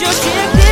your you